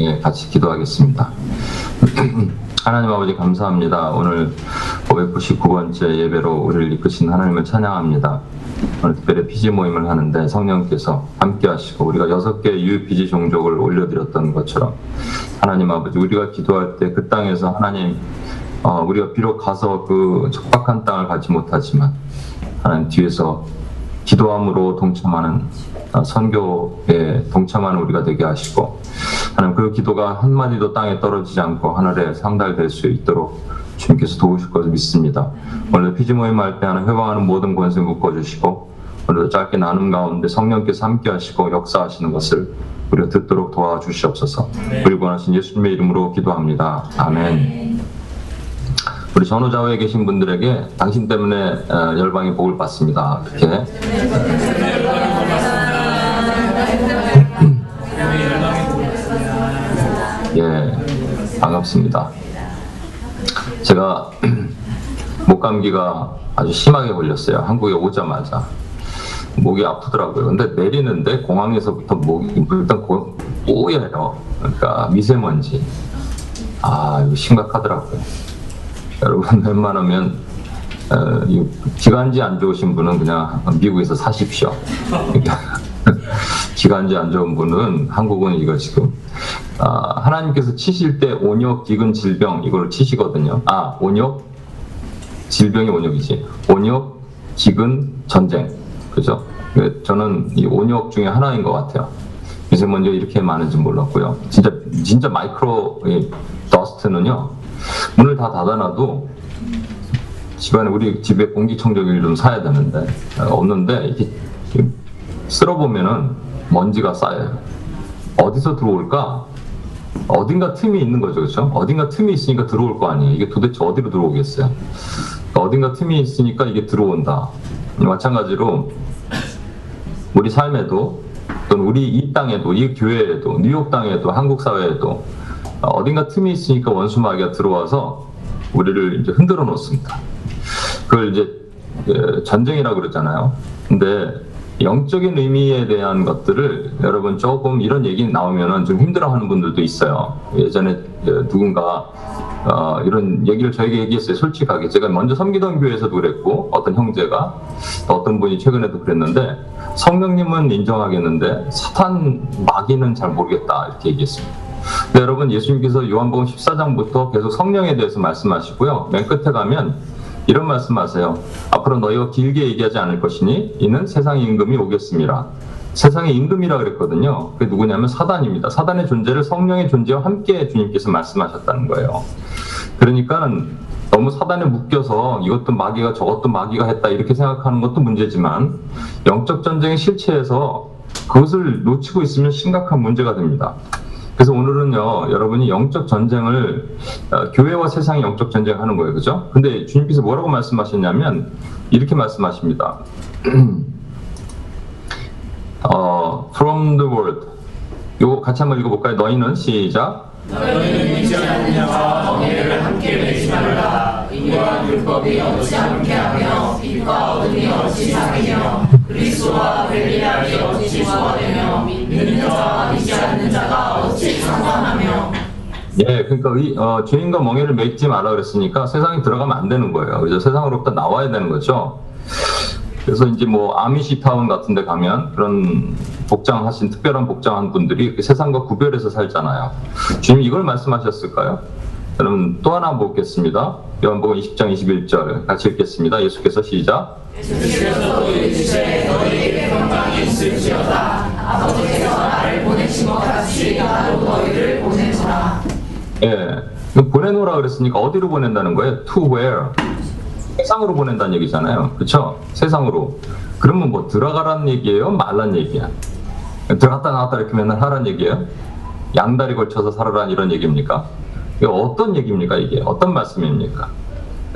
예, 같이 기도하겠습니다. 하나님 아버지 감사합니다. 오늘 599번째 예배로 우리를 이끄신 하나님을 찬양합니다. 오늘 특별히 피지 모임을 하는데 성령께서 함께 하시고 우리가 여섯 개의 UPG 종족을 올려드렸던 것처럼 하나님 아버지 우리가 기도할 때 그 땅에서 하나님 어, 우리가 비록 가서 그 척박한 땅을 가지 못하지만 하나님 뒤에서 기도함으로 동참하는 어, 선교에 동참하는 우리가 되게 하시고 하나님 그 기도가 한 마디도 땅에 떨어지지 않고 하늘에 상달될 수 있도록 주님께서 도우실 것을 믿습니다. 오늘 피지 모임 할 때 하는 회방하는 모든 권세 묶어주시고 오늘도 짧게 나눔 가운데 성령께서 함께 하시고 역사하시는 것을 우리가 듣도록 도와주시옵소서. 우리 원하신 예수님의 이름으로 기도합니다. 아멘. 우리 전후좌우에 계신 분들에게 당신 때문에 어, 열방의 복을 받습니다. 이렇게 반갑습니다. 제가 목감기가 아주 심하게 걸렸어요. 한국에 오자마자. 목이 아프더라고요. 근데 내리는데 공항에서부터 목이 일단 고- 뽀예요. 그러니까 미세먼지. 아, 이거 심각하더라고요. 여러분 웬만하면 어, 이 기관지 안 좋으신 분은 그냥 미국에서 사십시오. 그러니까 기관지 안 좋은 분은 한국은 이거 지금 아, 하나님께서 치실 때 온역, 기근, 질병 이걸 치시거든요. 아 온역, 질병이 온역이지. 온역, 기근, 전쟁. 그죠? 그 저는 이 온역 중에 하나인 것 같아요. 미세먼지가 이렇게 많은지 몰랐고요. 진짜 진짜 마이크로 이 더스트는요. 문을 다 닫아놔도 집안에 우리 집에 공기청정기를 좀 사야 되는데 어, 없는데 이렇게 쓸어보면은 먼지가 쌓여요. 어디서 들어올까? 어딘가 틈이 있는 거죠, 그렇죠? 어딘가 틈이 있으니까 들어올 거 아니에요. 이게 도대체 어디로 들어오겠어요? 어딘가 틈이 있으니까 이게 들어온다. 마찬가지로 우리 삶에도 또는 우리 이 땅에도 이 교회에도 뉴욕 땅에도 한국 사회에도 어, 어딘가 틈이 있으니까 원수 마귀가 들어와서 우리를 이제 흔들어 놓습니다. 그걸 이제 예, 전쟁이라고 그러잖아요. 근데 영적인 의미에 대한 것들을 여러분 조금 이런 얘기 나오면은 좀 힘들어하는 분들도 있어요. 예전에 예, 누군가 어, 이런 얘기를 저에게 얘기했어요. 솔직하게 제가 먼저 섬기던 교회에서도 그랬고 어떤 형제가 또 어떤 분이 최근에도 그랬는데 성령님은 인정하겠는데 사탄 마귀는 잘 모르겠다 이렇게 얘기했습니다. 근데 여러분 예수님께서 요한복음 14장부터 계속 성령에 대해서 말씀하시고요. 맨 끝에 가면 이런 말씀하세요. 앞으로 너희가 길게 얘기하지 않을 것이니 이는 세상의 임금이 오겠습니다. 세상의 임금이라 그랬거든요. 그게 누구냐면 사단입니다. 사단의 존재를 성령의 존재와 함께 주님께서 말씀하셨다는 거예요. 그러니까 너무 사단에 묶여서 이것도 마귀가 저것도 마귀가 했다 이렇게 생각하는 것도 문제지만 영적 전쟁의 실체에서 그것을 놓치고 있으면 심각한 문제가 됩니다. 그래서 오늘은요, 여러분이 영적 전쟁을, 어, 교회와 세상이 영적 전쟁을 하는 거예요. 그죠? 근데 주님께서 뭐라고 말씀하셨냐면, 이렇게 말씀하십니다. 어, from the world. 요거 같이 한번 읽어볼까요? 너희는 시작. 너희는 유지하는 자와 멍에를 함께 맺으려라 의와 율법이 어찌 함께하며 빛과 어둠이 어찌 사귀며 그리스도와 벨리알이 어찌 조화되며 믿는 자와 믿지 않는 자가 어찌 상관하며 예, 그러니까 의, 어, 죄인과 멍에를 맺지 마라 그랬으니까 세상에 들어가면 안 되는 거예요. 그래서 세상으로부터 나와야 되는 거죠. 그래서 이제 뭐 아미시 타운 같은 데 가면 그런 복장 하신 특별한 복장한 분들이 그 세상과 구별해서 살잖아요. 주님 이걸 말씀하셨을까요? 여러분 또 하나 보겠습니다. 요한복음 20장 21절 같이 읽겠습니다. 예수께서 시작. 주께서 이르시되 너희에게 평강이 있을지어다 아버지께서 나를 보내신 것 같이 나도 너희를 보내주라 예. 그럼 보내놓으라 그랬으니까 어디로 보낸다는 거예요? To where? 세상으로 보낸다는 얘기잖아요. 그쵸? 세상으로. 그러면 뭐 들어가라는 얘기예요? 말란 얘기야? 들어갔다 나왔다 이렇게 맨날 하란 얘기예요? 양다리 걸쳐서 살아란 이런 얘기입니까? 이게 어떤 얘기입니까? 이게 어떤 말씀입니까?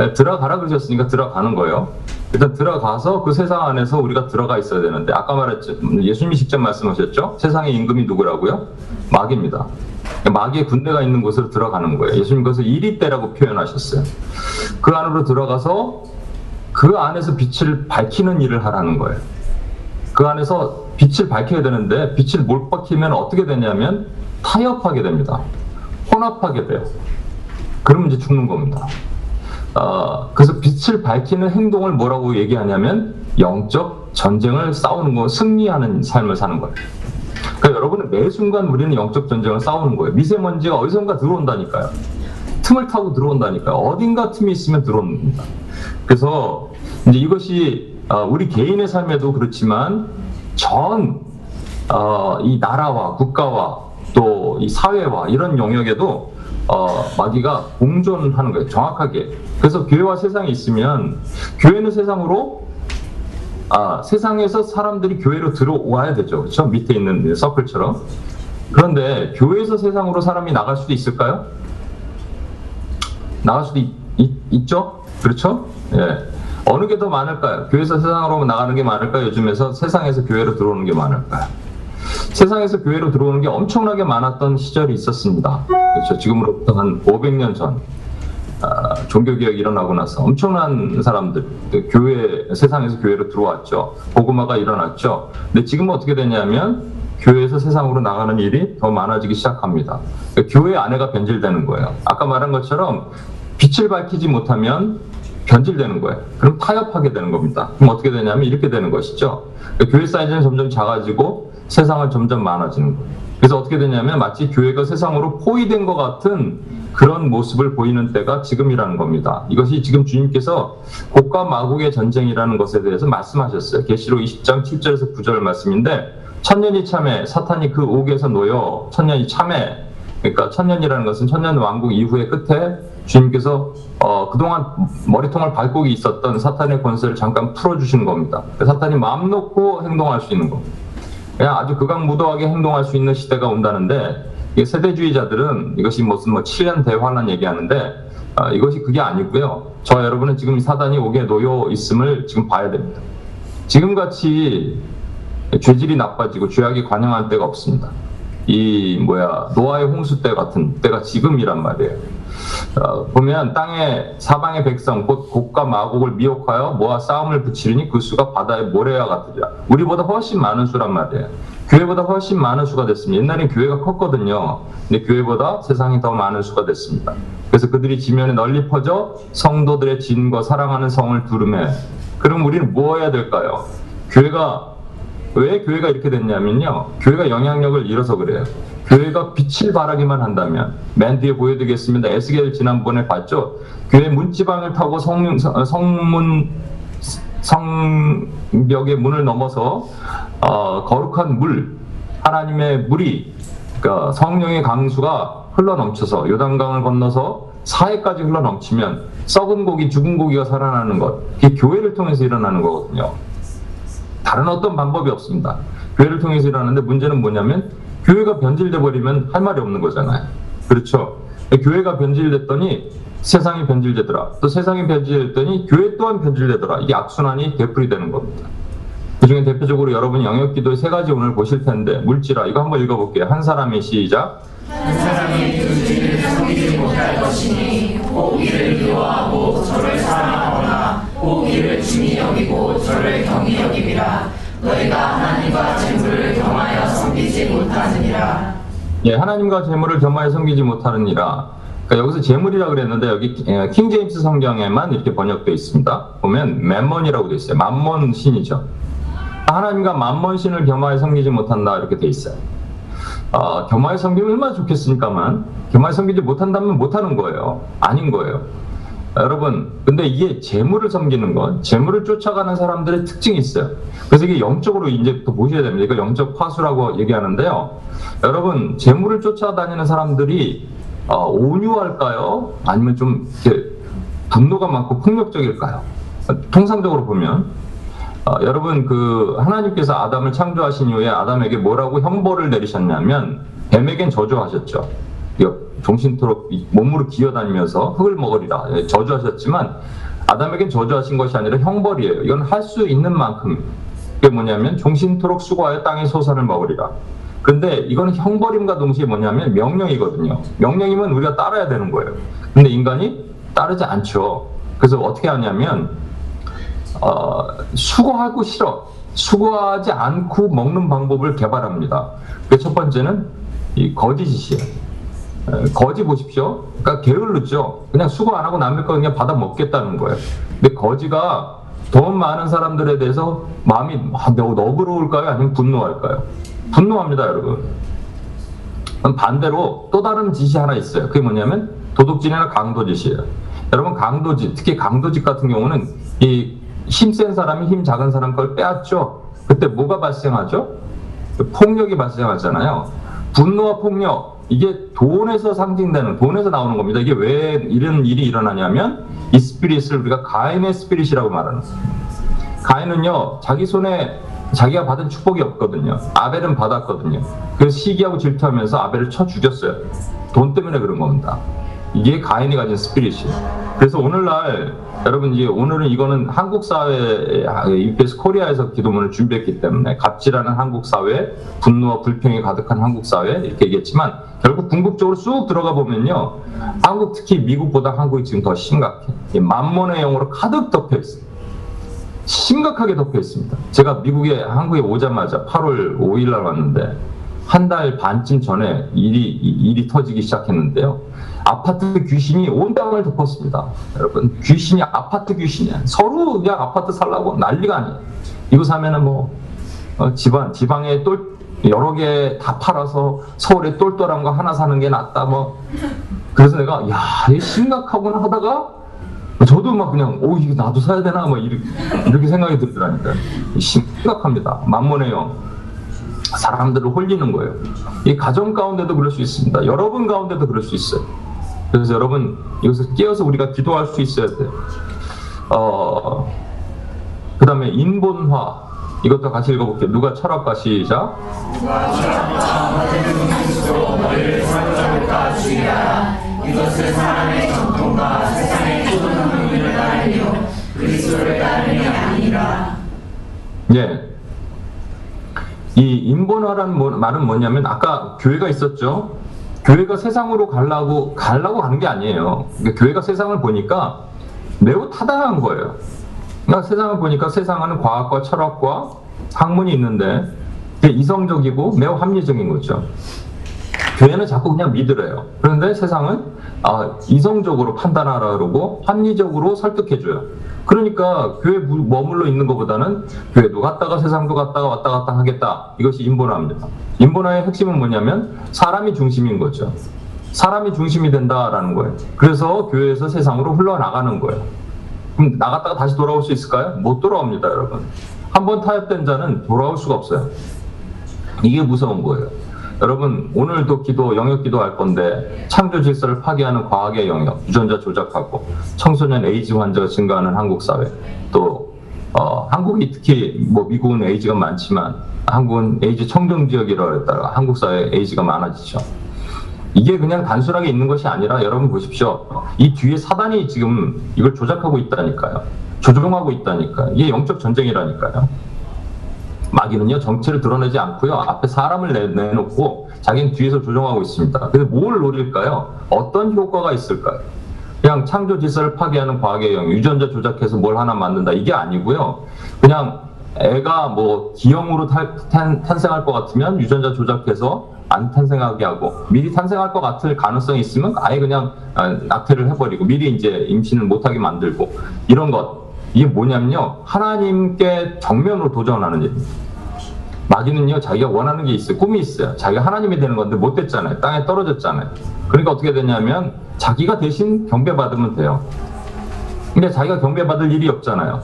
예, 들어가라 그러셨으니까 들어가는 거예요. 일단 들어가서 그 세상 안에서 우리가 들어가 있어야 되는데 아까 말했죠. 예수님이 직접 말씀하셨죠. 세상의 임금이 누구라고요? 마귀입니다. 마귀의 군대가 있는 곳으로 들어가는 거예요. 예수님 그것을 이리때라고 표현하셨어요. 그 안으로 들어가서 그 안에서 빛을 밝히는 일을 하라는 거예요. 그 안에서 빛을 밝혀야 되는데 빛을 못 밝히면 어떻게 되냐면 타협하게 됩니다. 혼합하게 돼요. 그러면 이제 죽는 겁니다. 어, 그래서 빛을 밝히는 행동을 뭐라고 얘기하냐면 영적 전쟁을 싸우는 거, 승리하는 삶을 사는 거예요. 그러니까 여러분은 매 순간 우리는 영적 전쟁을 싸우는 거예요. 미세먼지가 어디선가 들어온다니까요. 틈을 타고 들어온다니까요. 어딘가 틈이 있으면 들어옵니다. 그래서 이제 이것이 어, 우리 개인의 삶에도 그렇지만 전 어, 이 나라와 국가와 또 이 사회와 이런 영역에도 어, 마귀가 공존하는 거예요. 정확하게. 그래서 교회와 세상이 있으면 교회는 세상으로 아, 세상에서 사람들이 교회로 들어와야 되죠. 그렇죠? 밑에 있는 서클처럼. 그런데 교회에서 세상으로 사람이 나갈 수도 있을까요? 나갈 수도 있, 죠 그렇죠? 예. 어느 게 더 많을까요? 교회에서 세상으로 나가는 게 많을까요? 요즘에서 세상에서 교회로 들어오는 게 많을까요? 세상에서 교회로 들어오는 게 엄청나게 많았던 시절이 있었습니다. 그렇죠. 지금으로부터 한 500년 전 아, 종교개혁이 일어나고 나서 엄청난 사람들 그 교회 세상에서 교회로 들어왔죠. 복음화가 일어났죠. 근데 지금 어떻게 되냐면 교회에서 세상으로 나가는 일이 더 많아지기 시작합니다. 그러니까 교회 안에가 변질되는 거예요. 아까 말한 것처럼 빛을 밝히지 못하면 변질되는 거예요. 그럼 타협하게 되는 겁니다. 그럼 어떻게 되냐면 이렇게 되는 것이죠. 그러니까 교회 사이즈는 점점 작아지고 세상은 점점 많아지는 거예요. 그래서 어떻게 되냐면 마치 교회가 세상으로 포위된 것 같은 그런 모습을 보이는 때가 지금이라는 겁니다. 이것이 지금 주님께서 곡과 마곡의 전쟁이라는 것에 대해서 말씀하셨어요. 계시록 20장 7절에서 9절 말씀인데 천년이 참에 사탄이 그 옥에서 놓여 천년이 참에 그러니까 천년이라는 것은 천년 왕국 이후의 끝에 주님께서 어, 그동안 머리통을 밟고 있었던 사탄의 권세를 잠깐 풀어주시는 겁니다. 사탄이 마음 놓고 행동할 수 있는 겁니다. 그냥 아주 극악무도하게 행동할 수 있는 시대가 온다는데 세대주의자들은 이것이 무슨 뭐 7년 대환란 얘기하는데 어, 이것이 그게 아니고요. 저 여러분은 지금 사단이 옥에 놓여 있음을 지금 봐야 됩니다. 지금같이 죄질이 나빠지고 죄악이 관영할 때가 없습니다. 이 뭐야 노아의 홍수 때 같은 때가 지금이란 말이에요. 어, 보면 땅의 사방의 백성 곧 곡과 마곡을 미혹하여 모아 싸움을 붙이리니 그 수가 바다의 모래와 같으리라. 우리보다 훨씬 많은 수란 말이에요. 교회보다 훨씬 많은 수가 됐습니다. 옛날엔 교회가 컸거든요. 근데 교회보다 세상이 더 많은 수가 됐습니다. 그래서 그들이 지면에 널리 퍼져 성도들의 진과 사랑하는 성을 두름해. 그럼 우리는 뭐 해야 될까요? 교회가 왜 교회가 이렇게 됐냐면요. 교회가 영향력을 잃어서 그래요. 교회가 빛을 발하기만 한다면 맨 뒤에 보여드리겠습니다. 에스겔 지난번에 봤죠. 교회 문지방을 타고 성, 성문 성벽의 문을 넘어서 어, 거룩한 물 하나님의 물이 그러니까 성령의 강수가 흘러 넘쳐서 요단강을 건너서 사해까지 흘러 넘치면 썩은 고기, 죽은 고기가 살아나는 것. 이게 교회를 통해서 일어나는 거거든요. 다른 어떤 방법이 없습니다. 교회를 통해서 일어나는데 문제는 뭐냐면 교회가 변질돼 버리면 할 말이 없는 거잖아요. 그렇죠? 교회가 변질됐더니 세상이 변질되더라. 또 세상이 변질됐더니 교회 또한 변질되더라. 이게 악순환이 되풀이 되는 겁니다. 그 중에 대표적으로 여러분이 영역기도의 세 가지 오늘 보실 텐데 물지라 이거 한번 읽어볼게요. 한 사람이 시작. 한 사람이 그 주님을 섬기지 못할 것이니 꼭 이를 미워하고 저를 사랑하거나 꼭 이를 중히 여기고 저를 경히 여김이라 너희가 하나님과 재물을 겸하여 섬기지 못하느니라. 예, 하나님과 재물을 겸하여 섬기지 못하느니라. 그러니까 여기서 재물이라 그랬는데 여기 킹 제임스 성경에만 이렇게 번역되어 있습니다. 보면 맘몬이라고 되어 있어요. 맘몬 신이죠. 하나님과 맘몬 신을 겸하여 섬기지 못한다 이렇게 되어 있어요. 어, 겸하여 섬기면 얼마나 좋겠습니까만 겸하여 섬기지 못한다면 못하는 거예요. 아닌 거예요. 여러분, 근데 이게 재물을 섬기는 건 재물을 쫓아가는 사람들의 특징이 있어요. 그래서 이게 영적으로 이제 또 보셔야 됩니다. 이걸 영적 파수라고 얘기하는데요. 여러분, 재물을 쫓아다니는 사람들이 어, 온유할까요? 아니면 좀 이렇게 분노가 많고 폭력적일까요? 통상적으로 보면 어, 여러분 그 하나님께서 아담을 창조하신 이후에 아담에게 뭐라고 형벌을 내리셨냐면 뱀에겐 저주하셨죠. 정신토록 몸으로 기어다니면서 흙을 먹으리라 예, 저주하셨지만 아담에겐 저주하신 것이 아니라 형벌이에요. 이건 할 수 있는 만큼 그게 뭐냐면 종신토록 수고하여 땅의 소산을 먹으리라. 근데 이거는 형벌임과 동시에 뭐냐면 명령이거든요. 명령이면 우리가 따라야 되는 거예요. 근데 인간이 따르지 않죠. 그래서 어떻게 하냐면 어, 수고하고 싫어. 수고하지 않고 먹는 방법을 개발합니다. 그 첫 번째는 이 거짓이에요. 에, 거지 보십시오. 그러니까 게을르죠. 그냥 수고 안 하고 남의 거 그냥 받아 먹겠다는 거예요. 근데 거지가 돈 많은 사람들에 대해서 마음이 너그러울까요? 아니면 분노할까요? 분노합니다, 여러분. 반대로 또 다른 짓이 하나 있어요. 그게 뭐냐면 도둑질이나 강도짓이에요. 여러분 강도짓, 특히 강도짓 같은 경우는 이 힘 센 사람이 힘 작은 사람 걸 빼앗죠. 그때 뭐가 발생하죠? 폭력이 발생하잖아요. 분노와 폭력 이게 돈에서 상징되는 돈에서 나오는 겁니다. 이게 왜 이런 일이 일어나냐면 이 스피릿을 우리가 가인의 스피릿이라고 말하는. 가인은요 자기 손에 자기가 받은 축복이 없거든요. 아벨은 받았거든요. 그래서 시기하고 질투하면서 아벨을 쳐 죽였어요. 돈 때문에 그런 겁니다. 이게 가인이 가진 스피릿이에요. 그래서 오늘날 여러분 이제 오늘은 이거는 한국 사회 UPS 코리아에서 기도문을 준비했기 때문에 갑질하는 한국 사회, 분노와 불평이 가득한 한국 사회 이렇게 얘기했지만 결국 궁극적으로 쑥 들어가 보면요 한국 특히 미국보다 한국이 지금 더 심각해. 이 만몬의 영으로 가득 덮여 있어요. 심각하게 덮여 있습니다. 제가 미국에 한국에 오자마자 8월 5일 날 왔는데 한 달 반쯤 전에 일이 일이 터지기 시작했는데요. 아파트 귀신이 온 땅을 덮었습니다. 여러분 귀신이 아파트 귀신이야. 서로 그냥 아파트 살라고? 난리가 아니에요. 이거 사면은 뭐 어, 지방 지방에 똘 여러 개 다 팔아서 서울에 똘똘한 거 하나 사는 게 낫다 뭐. 그래서 내가 야 이게 심각하구나 하다가 저도 막 그냥 오 이거 나도 사야 되나? 뭐 이렇게, 이렇게 생각이 들더라니까. 심각합니다. 만문의 영 사람들을 홀리는 거예요. 이 가정 가운데도 그럴 수 있습니다. 여러분 가운데도 그럴 수 있어요 그래서 여러분 이것을 깨어서 우리가 기도할 수 있어야 돼요 어, 그 다음에 인본화 이것도 같이 읽어볼게요 누가 철학가 시작 예. 이 인본화라는 뭐- 말은 뭐냐면 아까 교회가 있었죠. 교회가 세상으로 가려고 가려고 가는 게 아니에요. 그러니까 교회가 세상을 보니까 매우 타당한 거예요. 그러니까 세상을 보니까 세상은 과학과 철학과 학문이 있는데 이성적이고 매우 합리적인 거죠. 교회는 자꾸 그냥 믿으래요. 그런데 세상은 아, 이성적으로 판단하라 그러고 합리적으로 설득해줘요. 그러니까 교회 무- 머물러 있는 것보다는 교회도 갔다가 세상도 갔다가 왔다 갔다 하겠다. 이것이 인본화입니다. 인본화의 핵심은 뭐냐면 사람이 중심인 거죠. 사람이 중심이 된다라는 거예요. 그래서 교회에서 세상으로 흘러나가는 거예요. 그럼 나갔다가 다시 돌아올 수 있을까요? 못 돌아옵니다, 여러분. 한번 타협된 자는 돌아올 수가 없어요. 이게 무서운 거예요. 여러분 오늘도 기도 영역 기도할 건데 창조 질서를 파괴하는 과학의 영역 유전자 조작하고 청소년 에이즈 환자가 증가하는 한국 사회 또 어, 한국이 특히 뭐 미국은 에이즈가 많지만 한국은 에이즈 청정 지역이라고 했다가 한국 사회 에이즈가 많아지죠. 이게 그냥 단순하게 있는 것이 아니라 여러분 보십시오. 이 뒤에 사단이 지금 이걸 조작하고 있다니까요. 조종하고 있다니까. 이게 영적 전쟁이라니까요. 마귀는요 정체를 드러내지 않고요 앞에 사람을 내, 내놓고 자기는 뒤에서 조종하고 있습니다. 그래서 뭘 노릴까요? 어떤 효과가 있을까요? 그냥 창조 질서를 파괴하는 과학의 영, 유전자 조작해서 뭘 하나 만든다 이게 아니고요. 그냥 애가 뭐 기형으로 탈, 탄, 탄생할 것 같으면 유전자 조작해서 안 탄생하게 하고 미리 탄생할 것 같을 가능성이 있으면 아예 그냥 아, 낙태를 해버리고 미리 이제 임신을 못하게 만들고 이런 것 이게 뭐냐면요 하나님께 정면으로 도전하는 일입니다. 마귀는요 자기가 원하는 게 있어요. 꿈이 있어요. 자기가 하나님이 되는 건데 못 됐잖아요. 땅에 떨어졌잖아요. 그러니까 어떻게 되냐면 자기가 대신 경배받으면 돼요. 근데 자기가 경배받을 일이 없잖아요.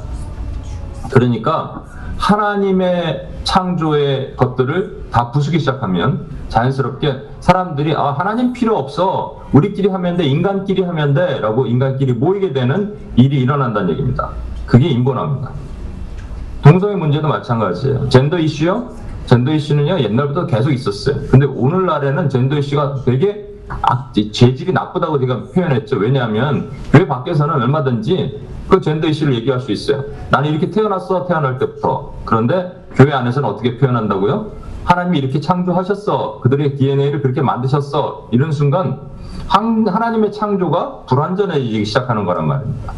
그러니까 하나님의 창조의 것들을 다 부수기 시작하면 자연스럽게 사람들이 아 하나님 필요 없어. 우리끼리 하면 돼 인간끼리 하면 돼라고 인간끼리 모이게 되는 일이 일어난다는 얘기입니다. 그게 인본화입니다 동성애 문제도 마찬가지예요. 젠더 이슈요? 젠더 이슈는요 옛날부터 계속 있었어요. 근데 오늘날에는 젠더 이슈가 되게 악, 재질이 나쁘다고 제가 표현했죠. 왜냐하면 교회 밖에서는 얼마든지 그 젠더 이슈를 얘기할 수 있어요. 나는 이렇게 태어났어 태어날 때부터. 그런데 교회 안에서는 어떻게 표현한다고요? 하나님이 이렇게 창조하셨어. 그들의 DNA를 그렇게 만드셨어. 이런 순간 한- 하나님의 창조가 불완전해지기 시작하는 거란 말입니다.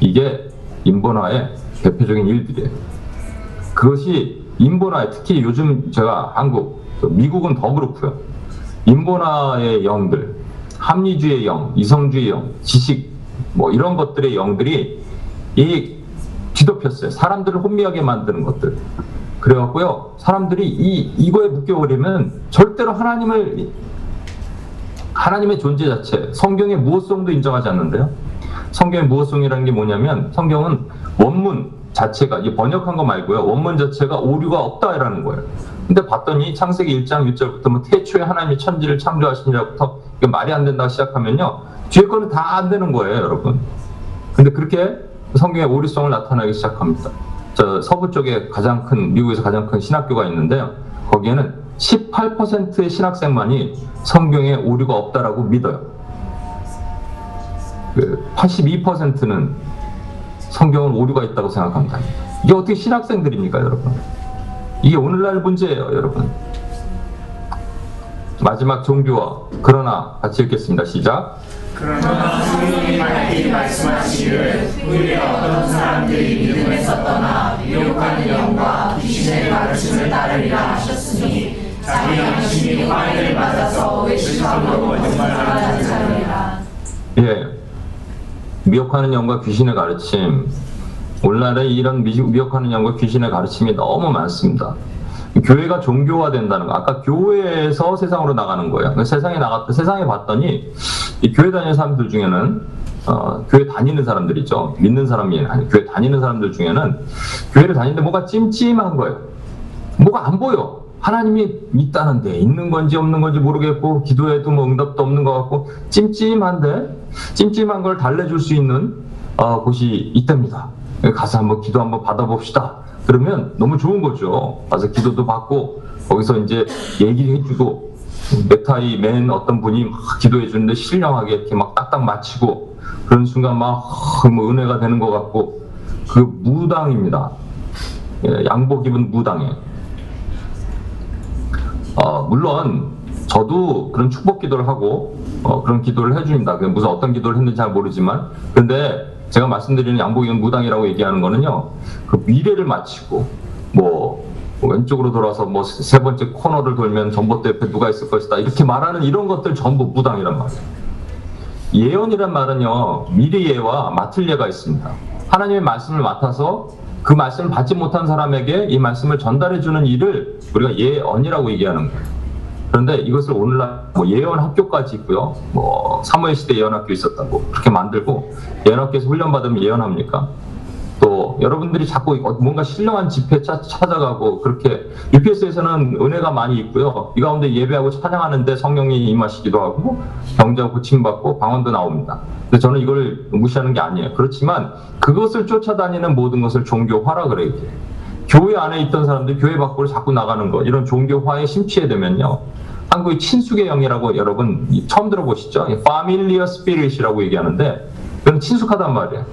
이게 인본화의 대표적인 일들이에요. 그것이 인본화에 특히 요즘 제가 한국, 또 미국은 더 그렇고요. 인본화의 영들, 합리주의의 영, 이성주의 영, 지식 뭐 이런 것들의 영들이 이 뒤덮였어요. 사람들을 혼미하게 만드는 것들. 그래갖고요, 사람들이 이 이거에 묶여버리면 절대로 하나님을 하나님의 존재 자체, 성경의 무엇성도 인정하지 않는데요. 성경의 무엇성이라는 게 뭐냐면 성경은 원문 자체가 이 번역한 거 말고요. 원문 자체가 오류가 없다라는 거예요. 근데 봤더니 창세기 1장 6절부터 뭐 태초에 하나님이 천지를 창조하시니라부터 이게 말이 안 된다고 시작하면요. 뒤에 거는 다 안 되는 거예요, 여러분. 근데 그렇게 성경의 오류성을 나타나기 시작합니다. 저 서부 쪽에 가장 큰 미국에서 가장 큰 신학교가 있는데요. 거기에는 18%의 신학생만이 성경에 오류가 없다라고 믿어요. 그 82%는 성경은 오류가 있다고 생각합니다. 이게 어떻게 신학생들입니까, 여러분? 이게 오늘날 문제예요, 여러분. 마지막 종교와 그러나 같이 읽겠습니다. 시작. 그러나 성령이 밝히 말씀하시기를 우리의 어떤 사람들이 믿음에서 떠나 미혹하는 영과 귀신의 가르침을 따르리라 하셨으니 자기 양심이 화인을 맞아서 외식함으로 거짓말하는 자들이라 예. 미혹하는 영과 귀신의 가르침. 오늘날에 이런 미- 미혹하는 영과 귀신의 가르침이 너무 많습니다. 교회가 종교화된다는 거. 아까 교회에서 세상으로 나가는 거예요. 그러니까 세상에 나갔다, 세상에 봤더니 이 교회 다니는 사람들 중에는 어, 교회 다니는 사람들이죠. 믿는 사람이 아니 교회 다니는 사람들 중에는 교회를 다니는데 뭐가 찜찜한 거예요. 뭐가 안 보여. 하나님이 있다는데 있는 건지 없는 건지 모르겠고 기도해도 뭐 응답도 없는 것 같고 찜찜한데 찜찜한 걸 달래줄 수 있는 어, 곳이 있답니다. 가서 한번 기도 한번 받아봅시다. 그러면 너무 좋은 거죠. 가서 기도도 받고 거기서 이제 얘기해주고 메타이 맨 어떤 분이 막 기도해 주는데 신령하게 이렇게 막 딱딱 맞히고 그런 순간 막 뭐 은혜가 되는 것 같고 그 무당입니다. 예, 양복 입은 무당이에요. 어, 물론 저도 그런 축복 기도를 하고 어, 그런 기도를 해줍니다. 그 무슨 어떤 기도를 했는지 잘 모르지만 근데 제가 말씀드리는 양복이는 무당이라고 얘기하는 거는요 그 미래를 마치고 뭐, 뭐 왼쪽으로 돌아서 뭐 세 번째 코너를 돌면 전봇대 옆에 누가 있을 것이다 이렇게 말하는 이런 것들 전부 무당이란 말이에요. 예언이란 말은요 미래 예와 맡을 예가 있습니다. 하나님의 말씀을 맡아서 그 말씀을 받지 못한 사람에게 이 말씀을 전달해 주는 일을 우리가 예언이라고 얘기하는 거예요. 그런데 이것을 오늘날 뭐 예언 학교까지 있고요. 뭐 사무엘 시대 예언 학교 있었다고 그렇게 만들고 예언 학교에서 훈련 받으면 예언합니까? 또 여러분들이 자꾸 뭔가 신령한 집회 차- 찾아가고 그렇게 UPS에서는 은혜가 많이 있고요. 이 가운데 예배하고 찬양하는데 성령이 임하시기도 하고 병자 고침받고 방언도 나옵니다. 근데 저는 이걸 무시하는 게 아니에요. 그렇지만 그것을 쫓아다니는 모든 것을 종교화라 그래요. 교회 안에 있던 사람들이 교회 밖으로 자꾸 나가는 거 이런 종교화에 심취해 되면요. 한국의 친숙의 영이라고 여러분 처음 들어보시죠? 파밀리어 스피릿이라고 얘기하는데 그건 친숙하단 말이에요.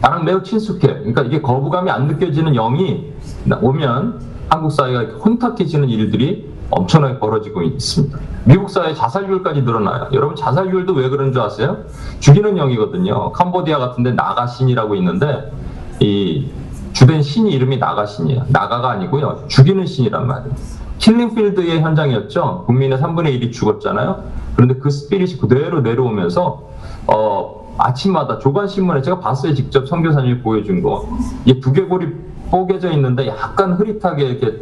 나랑 매우 친숙해. 그러니까 이게 거부감이 안 느껴지는 영이 오면 한국 사회가 혼탁해지는 일들이 엄청나게 벌어지고 있습니다. 미국 사회 자살률까지 늘어나요. 여러분 자살률도 왜 그런 줄 아세요? 죽이는 영이거든요. 캄보디아 같은데 나가신이라고 있는데 이 주된 신이 이름이 나가신이에요. 나가가 아니고요. 죽이는 신이란 말이에요. 킬링필드의 현장이었죠. 국민의 3분의 1이 죽었잖아요. 그런데 그 스피릿이 그대로 내려오면서 어, 아침마다 조간신문에 제가 봤어요. 직접 선교사님이 보여준 거. 이게 두개골이 뽀개져 있는데 약간 흐릿하게 이렇게,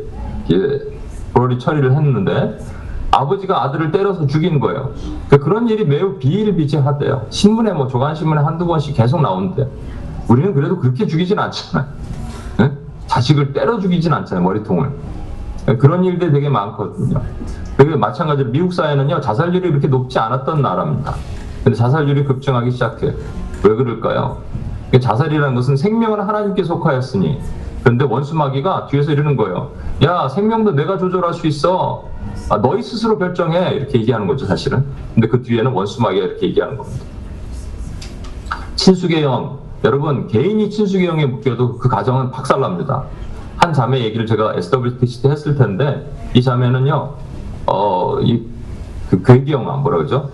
이렇게 머리 처리를 했는데 아버지가 아들을 때려서 죽인 거예요. 그런 일이 매우 비일비재하대요. 신문에 뭐 조간신문에 한두 번씩 계속 나오는데 우리는 그래도 그렇게 죽이진 않잖아요. 예? 자식을 때려 죽이진 않잖아요. 머리통을. 그런 일들이 되게 많거든요. 그게 마찬가지로 미국 사회는요, 자살률이 그렇게 높지 않았던 나라입니다. 근데 자살률이 급증하기 시작해요. 왜 그럴까요? 자살이라는 것은 생명을 하나님께 속하였으니. 그런데 원수마귀가 뒤에서 이러는 거예요. 야, 생명도 내가 조절할 수 있어. 아, 너희 스스로 결정해. 이렇게 얘기하는 거죠, 사실은. 근데 그 뒤에는 원수마귀가 이렇게 얘기하는 겁니다. 친숙의 영. 여러분, 개인이 친숙의 영에 묶여도 그 가정은 박살납니다. 한 자매 얘기를 제가 SWTC 때 했을 텐데, 이 자매는요, 어, 이, 그 괴기 영화, 뭐라 그러죠?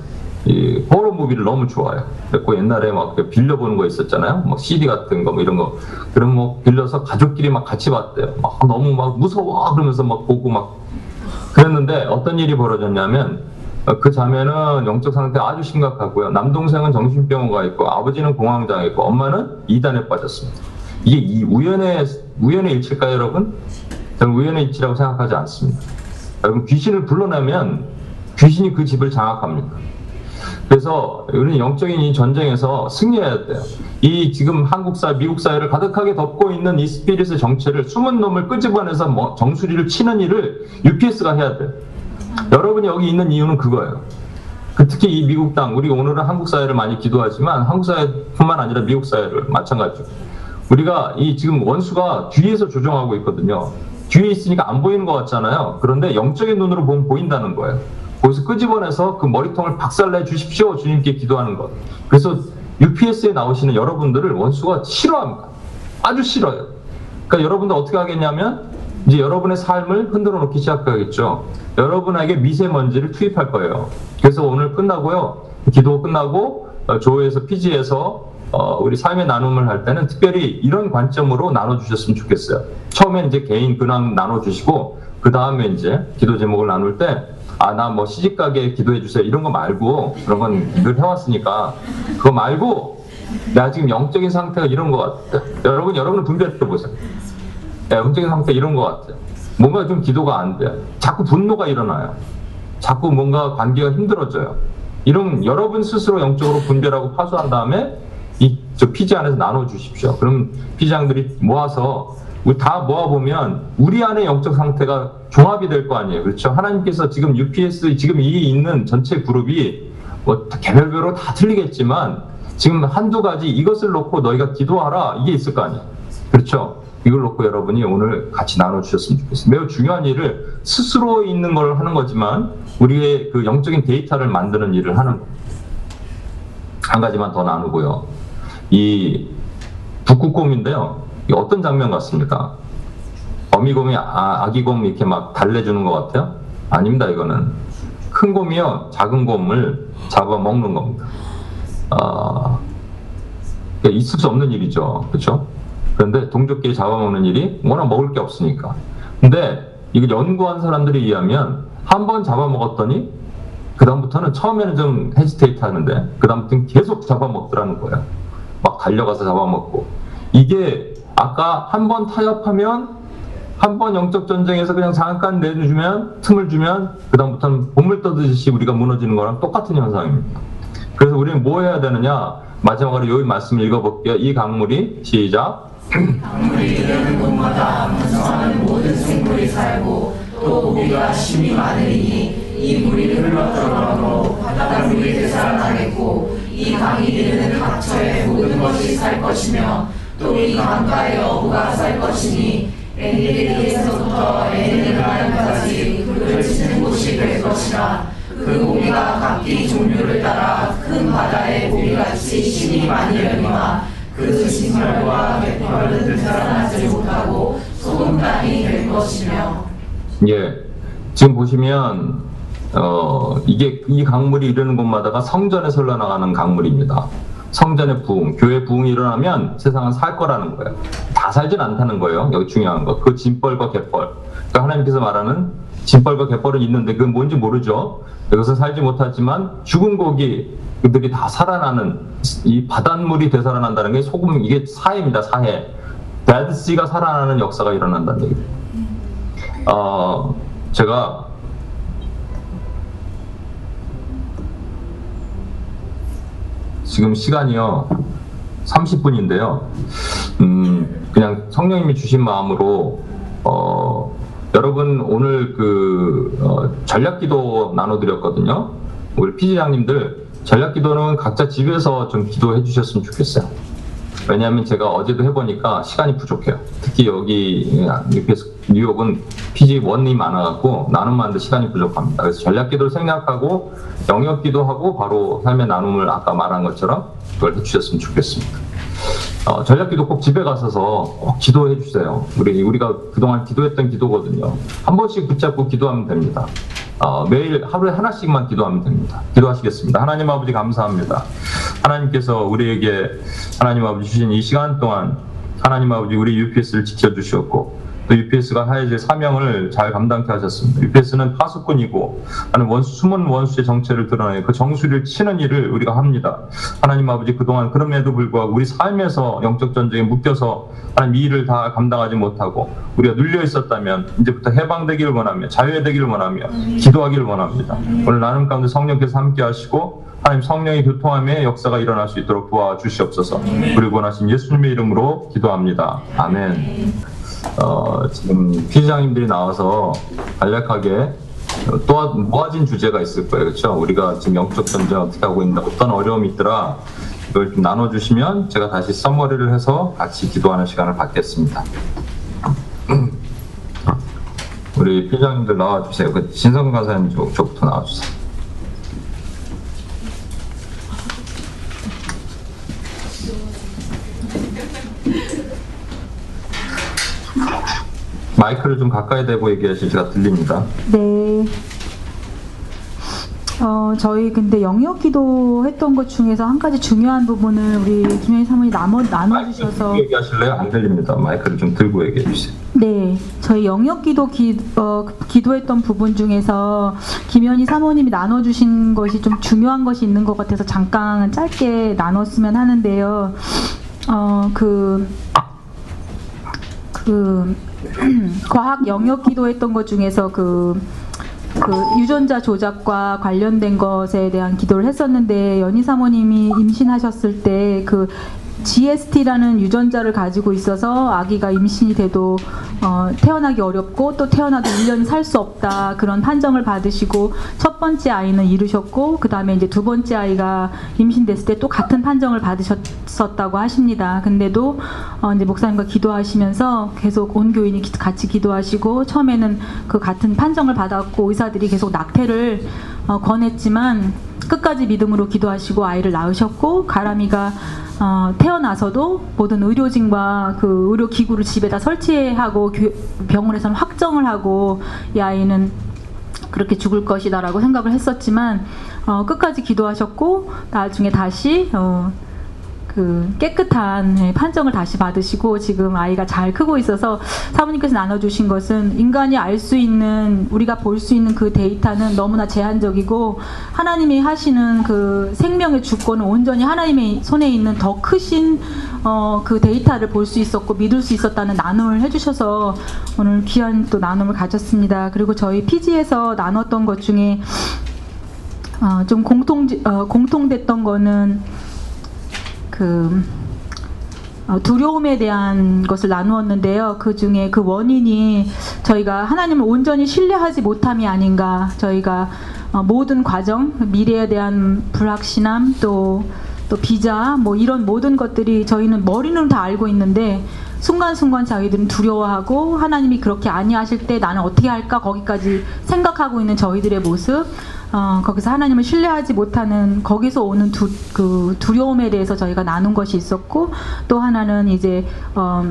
이, 호러 무비를 너무 좋아해요. 그래고 옛날에 막 빌려보는 거 있었잖아요? 뭐 CD 같은 거, 뭐 이런 거. 그런 뭐 빌려서 가족끼리 막 같이 봤대요. 막 너무 막 무서워! 그러면서 막 보고 막. 그랬는데 어떤 일이 벌어졌냐면 어, 그 자매는 영적 상태가 아주 심각하고요. 남동생은 정신병원 가 있고 아버지는 공황장애 있고 엄마는 이단에 빠졌습니다. 이게 이 우연의 우연의 일치일까요, 여러분? 저는 우연의 일치라고 생각하지 않습니다. 여러분 귀신을 불러내면 귀신이 그 집을 장악합니다. 그래서 우리는 영적인 이 전쟁에서 승리해야 돼요. 이 지금 한국 사회, 미국 사회를 가득하게 덮고 있는 이 스피릿의 정체를 숨은 놈을 끄집어내서 뭐 정수리를 치는 일을 UPS가 해야 돼요. 여러분이 여기 있는 이유는 그거예요. 그 특히 이 미국 땅, 우리 오늘은 한국 사회를 많이 기도하지만 한국 사회뿐만 아니라 미국 사회를 마찬가지로 우리가 이 지금 원수가 뒤에서 조종하고 있거든요. 뒤에 있으니까 안 보이는 것 같잖아요. 그런데 영적인 눈으로 보면 보인다는 거예요. 거기서 끄집어내서 그 머리통을 박살내 주십시오. 주님께 기도하는 것. 그래서 UPS에 나오시는 여러분들을 원수가 싫어합니다. 아주 싫어요. 그러니까 여러분들 어떻게 하겠냐면 이제 여러분의 삶을 흔들어 놓기 시작하겠죠. 여러분에게 미세먼지를 투입할 거예요. 그래서 오늘 끝나고요. 기도 끝나고 어, 조회에서 피지에서 어, 우리 삶의 나눔을 할 때는 특별히 이런 관점으로 나눠주셨으면 좋겠어요. 처음에 이제 개인 근황 나눠주시고 그 다음에 이제 기도 제목을 나눌 때 아 나 뭐 시집 가게 기도해 주세요 이런 거 말고 그런 건 늘 해왔으니까 그거 말고 나 지금 영적인 상태가 이런 것 같아. 여러분 여러분은 분별해 보세요. 야, 영적인 상태 이런 것 같아요. 뭔가 좀 기도가 안 돼요. 자꾸 분노가 일어나요. 자꾸 뭔가 관계가 힘들어져요. 이런 여러분 스스로 영적으로 분별하고 파수한 다음에 이 저 피지 안에서 나눠 주십시오. 그럼 피지장들이 모아서 다 모아 보면 우리 안의 영적 상태가 종합이 될 거 아니에요. 그렇죠? 하나님께서 지금 UPS 지금 이 있는 전체 그룹이 뭐 개별별로 다 틀리겠지만 지금 한두 가지 이것을 놓고 너희가 기도하라 이게 있을 거 아니에요. 그렇죠? 이걸 놓고 여러분이 오늘 같이 나눠주셨으면 좋겠어요. 매우 중요한 일을 스스로 있는 걸 하는 거지만 우리의 그 영적인 데이터를 만드는 일을 하는 거예요. 한 가지만 더 나누고요. 이 북극곰인데요. 이 어떤 장면 같습니까? 어미곰이 아, 아기곰 이렇게 막 달래주는 것 같아요? 아닙니다, 이거는. 큰 곰이요, 작은 곰을 잡아먹는 겁니다. 어, 그러니까 있을 수 없는 일이죠. 그렇죠? 그런데 동족끼리 잡아먹는 일이 워낙 먹을 게 없으니까. 근데 이걸 연구한 사람들에 의하면 한 번 잡아먹었더니 그다음부터는 처음에는 좀 헤지테이트 하는데 그다음부터는 계속 잡아먹더라는 거예요. 막 달려가서 잡아먹고. 이게 아까 한 번 타협하면 한 번 영적 전쟁에서 그냥 잠깐 내주면 틈을 주면 그다음부터는 보물 떠듯이 우리가 무너지는 거랑 똑같은 현상입니다. 그래서 우리는 뭐 해야 되느냐? 마지막으로 여기 말씀 읽어볼게요. 이 강물이 시작. 강물이 이르는 곳마다 무성하는 모든 생물이 살고 또 고기가 심이 많으니 이 물이 흘러 들어가므로 바닷물이 되살아나겠고 이 강이 이르는 각처의 모든 것이 살 것이며 또 이 강가의 어부가 살 것이니 엔게디에서부터 에네르바임까지 그를 치는 곳이 될 것이라 그 고기가 각기 종류를 따라 큰 바다의 고기같이 심이 많으려니와 그 진멸과 백발은 되살아나지 못하고 소금 땅이 될 것이며 예. 지금 보시면 어 이게 이 강물이 이르는 곳마다가 성전에 흘러나가는 강물입니다. 성전의 부흥, 교회 부흥이 일어나면 세상은 살 거라는 거예요. 다 살진 않다는 거예요. 여기 중요한 거. 그 진벌과 갯벌. 그러니까 하나님께서 말하는 진벌과 갯벌은 있는데 그건 뭔지 모르죠. 여기서 살지 못하지만 죽은 고기 그들이 다 살아나는 이 바닷물이 되살아난다는 게 소금 이게 사해입니다. 사해. 데드시가 살아나는 역사가 일어난다는 얘기입니다. 어, 제가 지금 시간이요 30분인데요. 음, 그냥 성령님이 주신 마음으로 어, 여러분 오늘 그 어, 전략기도 나눠드렸거든요. 우리 피지장님들 전략기도는 각자 집에서 좀 기도해 주셨으면 좋겠어요. 왜냐하면 제가 어제도 해보니까 시간이 부족해요. 특히 여기 뉴욕은 PG 원이 많아갖고 나눔만도 시간이 부족합니다. 그래서 전략기도를 생략하고 영역기도 하고 바로 삶의 나눔을 아까 말한 것처럼 그걸 해주셨으면 좋겠습니다. 어, 전략기도 꼭 집에 가셔서 꼭 기도해 주세요. 우리 우리가 그동안 기도했던 기도거든요. 한 번씩 붙잡고 기도하면 됩니다. 어, 매일 하루에 하나씩만 기도하면 됩니다. 기도하시겠습니다. 하나님 아버지 감사합니다. 하나님께서 우리에게 하나님 아버지 주신 이 시간 동안 하나님 아버지 우리 UPS를 지켜주셨고 또 UPS가 하야질 사명을 잘 감당케 하셨습니다. UPS는 파수꾼이고 하는 원수, 숨은 원수의 정체를 드러내 그 정수리를 치는 일을 우리가 합니다. 하나님 아버지 그동안 그럼에도 불구하고 우리 삶에서 영적 전쟁에 묶여서 하나님 이 일을 다 감당하지 못하고 우리가 눌려 있었다면 이제부터 해방되기를 원하며 자유되기를 원하며 기도하기를 원합니다. 오늘 나눔 가운데 성령께서 함께 하시고 하나님 성령의 교통함의 역사가 일어날 수 있도록 도와주시옵소서. 우리 원하신 예수님의 이름으로 기도합니다. 아멘. 어, 지금 피디장님들이 나와서 간략하게 또 모아진 주제가 있을 거예요. 그렇죠? 우리가 지금 영적 전쟁 어떻게 하고 있는데 어떤 어려움이 있더라. 이걸 좀 나눠주시면 제가 다시 써머리를 해서 같이 기도하는 시간을 갖겠습니다. 우리 피디장님들 나와주세요. 그 진성 가사님 쪽, 쪽부터 나와주세요. 마이크를 좀 가까이 대고 얘기하시면 제가 들립니다. 네. 어, 저희 근데 영역 기도 했던 것 중에서 한 가지 중요한 부분을 우리 김현희 사모님 나눠, 나눠주셔서 얘기하실래요? 안 들립니다. 마이크를 좀 들고 얘기해 주세요. 네, 저희 영역 기도 기, 어, 기도했던 부분 중에서 김현희 사모님이 나눠주신 것이 좀 중요한 것이 있는 것 같아서 잠깐 짧게 나눴으면 하는데요. 어, 그, 그, 과학 영역 기도했던 것 중에서 그, 그 유전자 조작과 관련된 것에 대한 기도를 했었는데 연희 사모님이 임신하셨을 때 그 GST라는 유전자를 가지고 있어서 아기가 임신이 돼도 어, 태어나기 어렵고 또 태어나도 1년 살 수 없다 그런 판정을 받으시고 첫 번째 아이는 이루셨고 그 다음에 이제 두 번째 아이가 임신됐을 때 또 같은 판정을 받으셨었다고 하십니다. 근데도 어, 이제 목사님과 기도하시면서 계속 온 교인이 기- 같이 기도하시고 처음에는 그 같은 판정을 받았고 의사들이 계속 낙태를 어, 권했지만 끝까지 믿음으로 기도하시고 아이를 낳으셨고 가람이가 어, 태어나서도 모든 의료진과 그 의료 기구를 집에다 설치하고 교- 병원에서는 확정을 하고 이 아이는 그렇게 죽을 것이다라고 생각을 했었지만 어, 끝까지 기도하셨고 나중에 다시 어, 그 깨끗한 네, 판정을 다시 받으시고 지금 아이가 잘 크고 있어서 사모님께서 나눠주신 것은 인간이 알 수 있는 우리가 볼 수 있는 그 데이터는 너무나 제한적이고 하나님이 하시는 그 생명의 주권은 온전히 하나님의 손에 있는 더 크신 어, 그 데이터를 볼 수 있었고 믿을 수 있었다는 나눔을 해주셔서 오늘 귀한 또 나눔을 가졌습니다. 그리고 저희 피지에서 나눴던 것 중에 어, 좀 공통 어, 공통됐던 거는 그 어, 두려움에 대한 것을 나누었는데요. 그 중에 그 원인이 저희가 하나님을 온전히 신뢰하지 못함이 아닌가. 저희가 어, 모든 과정, 미래에 대한 불확신함, 또, 또 비자, 뭐 이런 모든 것들이 저희는 머리는 다 알고 있는데 순간순간 저희들은 두려워하고 하나님이 그렇게 아니하실 때 나는 어떻게 할까 거기까지 생각하고 있는 저희들의 모습 어, 거기서 하나님을 신뢰하지 못하는 거기서 오는 두, 그 두려움에 대해서 저희가 나눈 것이 있었고 또 하나는 이제 어,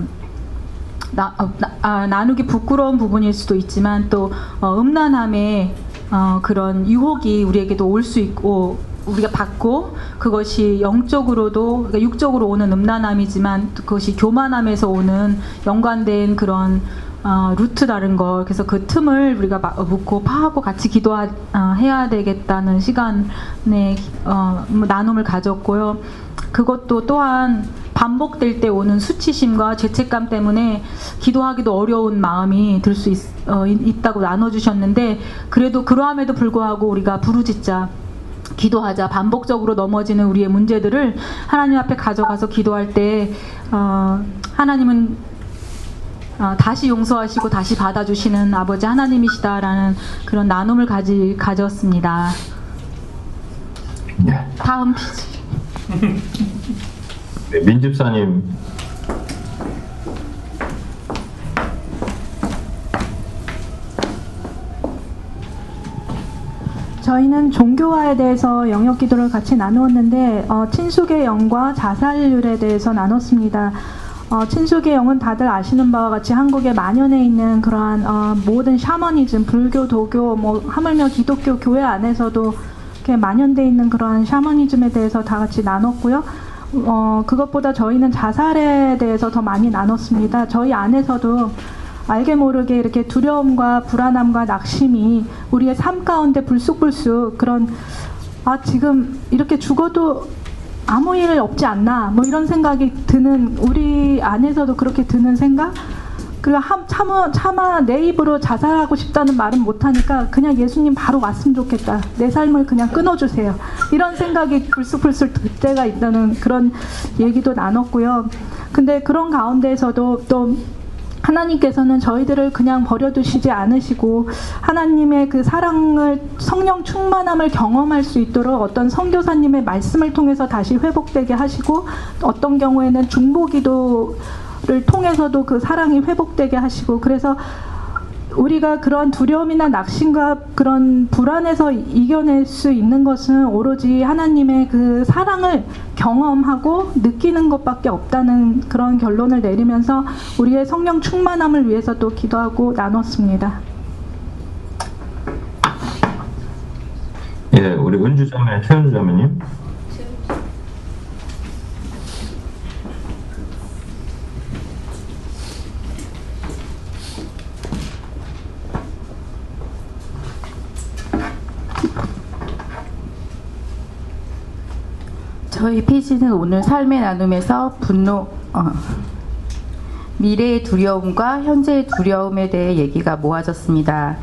나, 어, 나, 아, 나 누기 부끄러운 부분일 수도 있지만 또 어, 음란함의 어, 그런 유혹이 우리에게도 올 수 있고 우리가 받고 그것이 영적으로도 그러니까 육적으로 오는 음란함이지만 또 그것이 교만함에서 오는 연관된 그런 어, 루트라는 걸 그래서 그 틈을 우리가 마- 묻고 파하고 같이 기도해야 되겠다는 시간에 어, 뭐 나눔을 가졌고요. 그것도 또한 반복될 때 오는 수치심과 죄책감 때문에 기도하기도 어려운 마음이 들수 있다고 나눠주셨는데 그래도 그러함에도 불구하고 우리가 부르짖자 기도하자 반복적으로 넘어지는 우리의 문제들을 하나님 앞에 가져가서 기도할 때 어, 하나님은 어, 다시 용서하시고 다시 받아주시는 아버지 하나님이시다라는 그런 나눔을 가지 가졌습니다. 네. 다음 피지. 네, 민집사님 저희는 종교화에 대해서 영역 기도를 같이 나누었는데 어, 친숙의 영과 자살률에 대해서 나눴습니다. 어, 친숙의 영은 다들 아시는 바와 같이 한국에 만연해 있는 그러한 어, 모든 샤머니즘, 불교, 도교, 뭐 하물며 기독교 교회 안에서도 이렇게 만연돼 있는 그러한 샤머니즘에 대해서 다 같이 나눴고요. 어, 그것보다 저희는 자살에 대해서 더 많이 나눴습니다. 저희 안에서도 알게 모르게 이렇게 두려움과 불안함과 낙심이 우리의 삶 가운데 불쑥불쑥 그런 아 지금 이렇게 죽어도 아무 일 없지 않나 뭐 이런 생각이 드는 우리 안에서도 그렇게 드는 생각 그리고 함, 차마, 차마 내 입으로 자살하고 싶다는 말은 못하니까 그냥 예수님 바로 왔으면 좋겠다. 내 삶을 그냥 끊어주세요. 이런 생각이 불쑥불쑥 들 때가 있다는 그런 얘기도 나눴고요. 근데 그런 가운데에서도 또 하나님께서는 저희들을 그냥 버려두시지 않으시고 하나님의 그 사랑을 성령 충만함을 경험할 수 있도록 어떤 선교사님의 말씀을 통해서 다시 회복되게 하시고 어떤 경우에는 중보기도를 통해서도 그 사랑이 회복되게 하시고 그래서 우리가 그런 두려움이나 낙심과 그런 불안에서 이겨낼 수 있는 것은 오로지 하나님의 그 사랑을 경험하고 느끼는 것밖에 없다는 그런 결론을 내리면서 우리의 성령 충만함을 위해서 또 기도하고 나눴습니다. 예, 우리 은주자매 최은주 자매님. 저희 PC는 오늘 삶의 나눔에서 분노, 어, 미래의 두려움과 현재의 두려움에 대해 얘기가 모아졌습니다.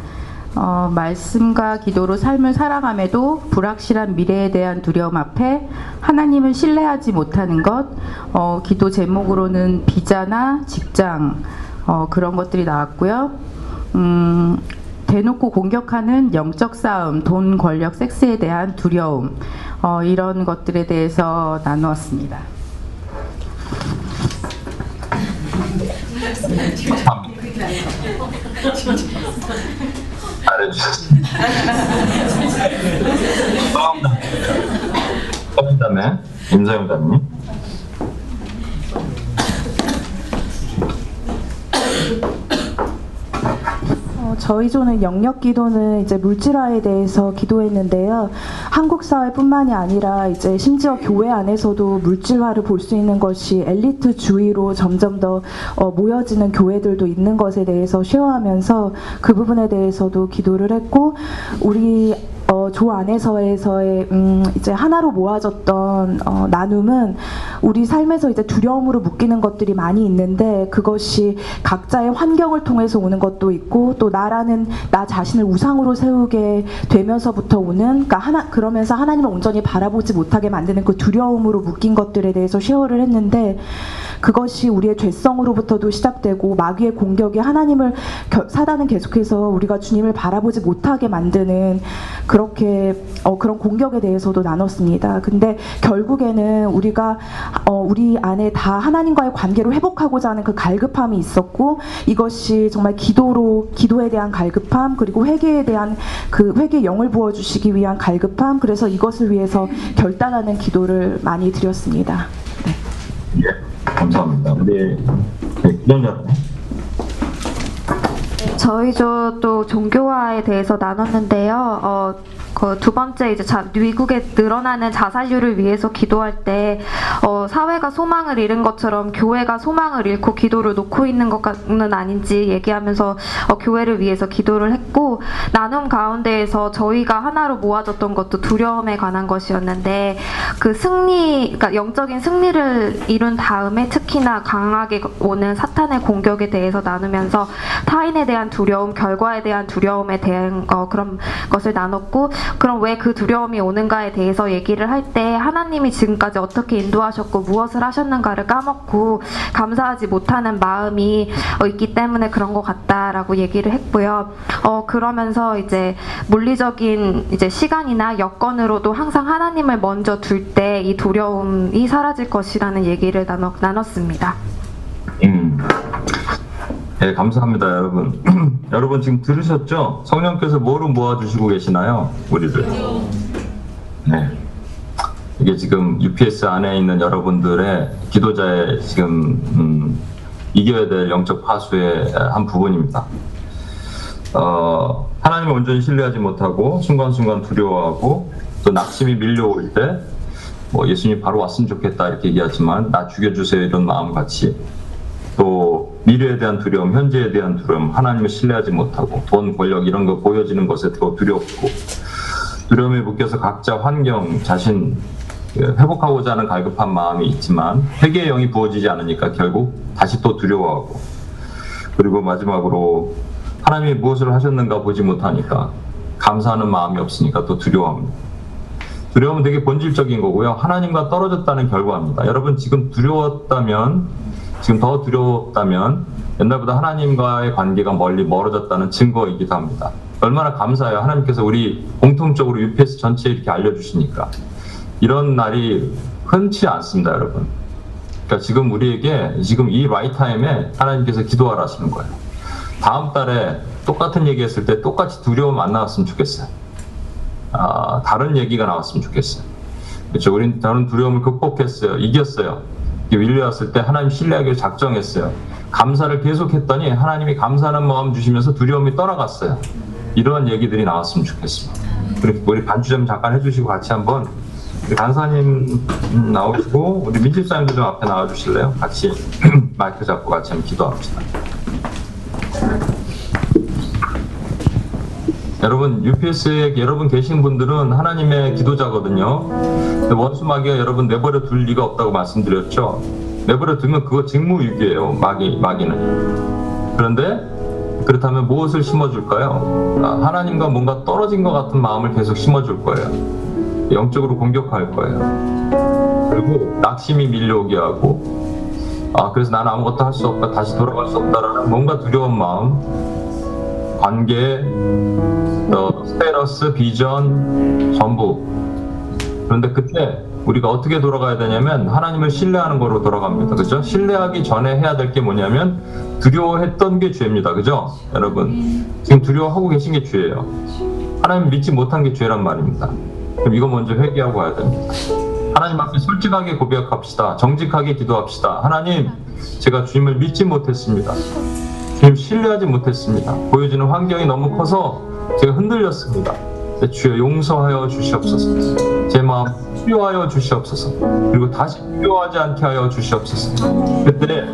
어, 말씀과 기도로 삶을 살아감에도 불확실한 미래에 대한 두려움 앞에 하나님을 신뢰하지 못하는 것, 어, 기도 제목으로는 비자나 직장, 어, 그런 것들이 나왔고요. 음, 대놓고 공격하는 영적 싸움, 돈, 권력, 섹스에 대한 두려움, 어, 이런 것들에 대해서 나누었습니다. 잘해주셨습니다. 서민다매 임사영 자매님. 어, 저희 조는 영역 기도는 이제 물질화에 대해서 기도했는데요. 한국 사회뿐만이 아니라 이제 심지어 교회 안에서도 물질화를 볼 수 있는 것이 엘리트주의로 점점 더 어, 모여지는 교회들도 있는 것에 대해서 쉐어하면서 그 부분에 대해서도 기도를 했고 우리 어, 조 안에서에서의 음, 이제 하나로 모아졌던 어, 나눔은 우리 삶에서 이제 두려움으로 묶이는 것들이 많이 있는데 그것이 각자의 환경을 통해서 오는 것도 있고 또 나라는 나 자신을 우상으로 세우게 되면서부터 오는 그러니까 하나 그러면서 하나님을 온전히 바라보지 못하게 만드는 그 두려움으로 묶인 것들에 대해서 쉐어를 했는데 그것이 우리의 죄성으로부터도 시작되고 마귀의 공격이 하나님을 겨- 사단은 계속해서 우리가 주님을 바라보지 못하게 만드는 그렇게 어, 그런 공격에 대해서도 나눴습니다. 근데 결국에는 우리가 어, 우리 안에 다 하나님과의 관계를 회복하고자 하는 그 갈급함이 있었고 이것이 정말 기도로 기도에 대한 갈급함 그리고 회개에 대한 그 회개 영을 부어 주시기 위한 갈급함 그래서 이것을 위해서 결단하는 기도를 많이 드렸습니다. 예, 감사합니다. 우리 네, 기존자매. 저희도 또 종교화에 대해서 나눴는데요. 어, 그 두 번째 이제 자, 미국에 늘어나는 자살률을 위해서 기도할 때 어, 사회가 소망을 잃은 것처럼 교회가 소망을 잃고 기도를 놓고 있는 것은 아닌지 얘기하면서 어, 교회를 위해서 기도를 했고 나눔 가운데에서 저희가 하나로 모아졌던 것도 두려움에 관한 것이었는데 그 승리, 그러니까 영적인 승리를 이룬 다음에 특히나 강하게 오는 사탄의 공격에 대해서 나누면서 타인에 대한 두려움, 결과에 대한 두려움에 대한 어, 그런 것을 나눴고 그럼 왜 그 두려움이 오는가에 대해서 얘기를 할 때 하나님이 지금까지 어떻게 인도하셨고 무엇을 하셨는가를 까먹고 감사하지 못하는 마음이 어, 있기 때문에 그런 것 같다라고 얘기를 했고요. 어, 그러면서 이제 물리적인 이제 시간이나 여건으로도 항상 하나님을 먼저 둘 때 이 두려움이 사라질 것이라는 얘기를 나눴, 나눴습니다. 음. 네, 감사합니다, 여러분. 여러분 지금 들으셨죠? 성령께서 뭐로 모아주시고 계시나요? 우리를. 네. 이게 지금 UPS 안에 있는 여러분들의 기도자의 지금 음, 이겨야 될 영적 파수의 한 부분입니다. 어, 하나님을 온전히 신뢰하지 못하고 순간순간 두려워하고 또 낙심이 밀려올 때 뭐 예수님 바로 왔으면 좋겠다 이렇게 얘기하지만 나 죽여주세요 이런 마음 같이 또 미래에 대한 두려움, 현재에 대한 두려움, 하나님을 신뢰하지 못하고 돈, 권력 이런 거 보여지는 것에 더 두렵고 두려움에 묶여서 각자 환경, 자신 그 회복하고자 하는 갈급한 마음이 있지만 회개의 영이 부어지지 않으니까 결국 다시 또 두려워하고 그리고 마지막으로 하나님이 무엇을 하셨는가 보지 못하니까 감사하는 마음이 없으니까 또 두려워합니다. 두려움은 되게 본질적인 거고요. 하나님과 떨어졌다는 결과입니다. 여러분 지금 두려웠다면 지금 더 두려웠다면 옛날보다 하나님과의 관계가 멀리 멀어졌다는 증거이기도 합니다. 얼마나 감사해요. 하나님께서 우리 공통적으로 UPS 전체에 이렇게 알려주시니까. 이런 날이 흔치 않습니다, 여러분. 그러니까 지금 우리에게 지금 이 right time에 하나님께서 기도하라 하시는 거예요. 다음 달에 똑같은 얘기 했을 때 똑같이 두려움 안 나왔으면 좋겠어요. 아, 다른 얘기가 나왔으면 좋겠어요. 그렇죠. 우린 다른 두려움을 극복했어요. 이겼어요. 밀려왔을 때 하나님 신뢰하기를 작정했어요. 감사를 계속했더니 하나님이 감사하는 마음 주시면서 두려움이 떠나갔어요. 이러한 얘기들이 나왔으면 좋겠습니다. 우리 반주 좀 잠깐 해주시고 같이 한번 간사님 음, 나오시고 우리 민집사님도 좀 앞에 나와주실래요? 같이 마이크 잡고 같이 한번 기도합시다. 여러분 UPS에 여러분 계신 분들은 하나님의 기도자거든요. 원수 마귀가 여러분 내버려 둘 리가 없다고 말씀드렸죠. 내버려 두면 그거 직무유기예요. 마귀 마귀는. 그런데 그렇다면 무엇을 심어줄까요? 아, 하나님과 뭔가 떨어진 것 같은 마음을 계속 심어줄 거예요. 영적으로 공격할 거예요. 그리고 낙심이 밀려오게 하고, 아, 그래서 나는 아무것도 할 수 없다, 다시 돌아갈 수 없다라는 뭔가 두려운 마음, 관계, 어, 스테러스, 비전, 전부. 그런데 그때 우리가 어떻게 돌아가야 되냐면 하나님을 신뢰하는 거로 돌아갑니다. 그죠? 신뢰하기 전에 해야 될 게 뭐냐면 두려워했던 게 죄입니다. 그죠? 여러분. 지금 두려워하고 계신 게 죄예요. 하나님 믿지 못한 게 죄란 말입니다. 그럼 이거 먼저 회개하고 가야 됩니다. 하나님 앞에 솔직하게 고백합시다. 정직하게 기도합시다. 하나님, 제가 주님을 믿지 못했습니다. 주님 신뢰하지 못했습니다. 보여지는 환경이 너무 커서 제가 흔들렸습니다. 네, 주여 용서하여 주시옵소서. 제 마음 치유하여 주시옵소서. 그리고 다시 필요하지 않게 하여 주시옵소서. 그때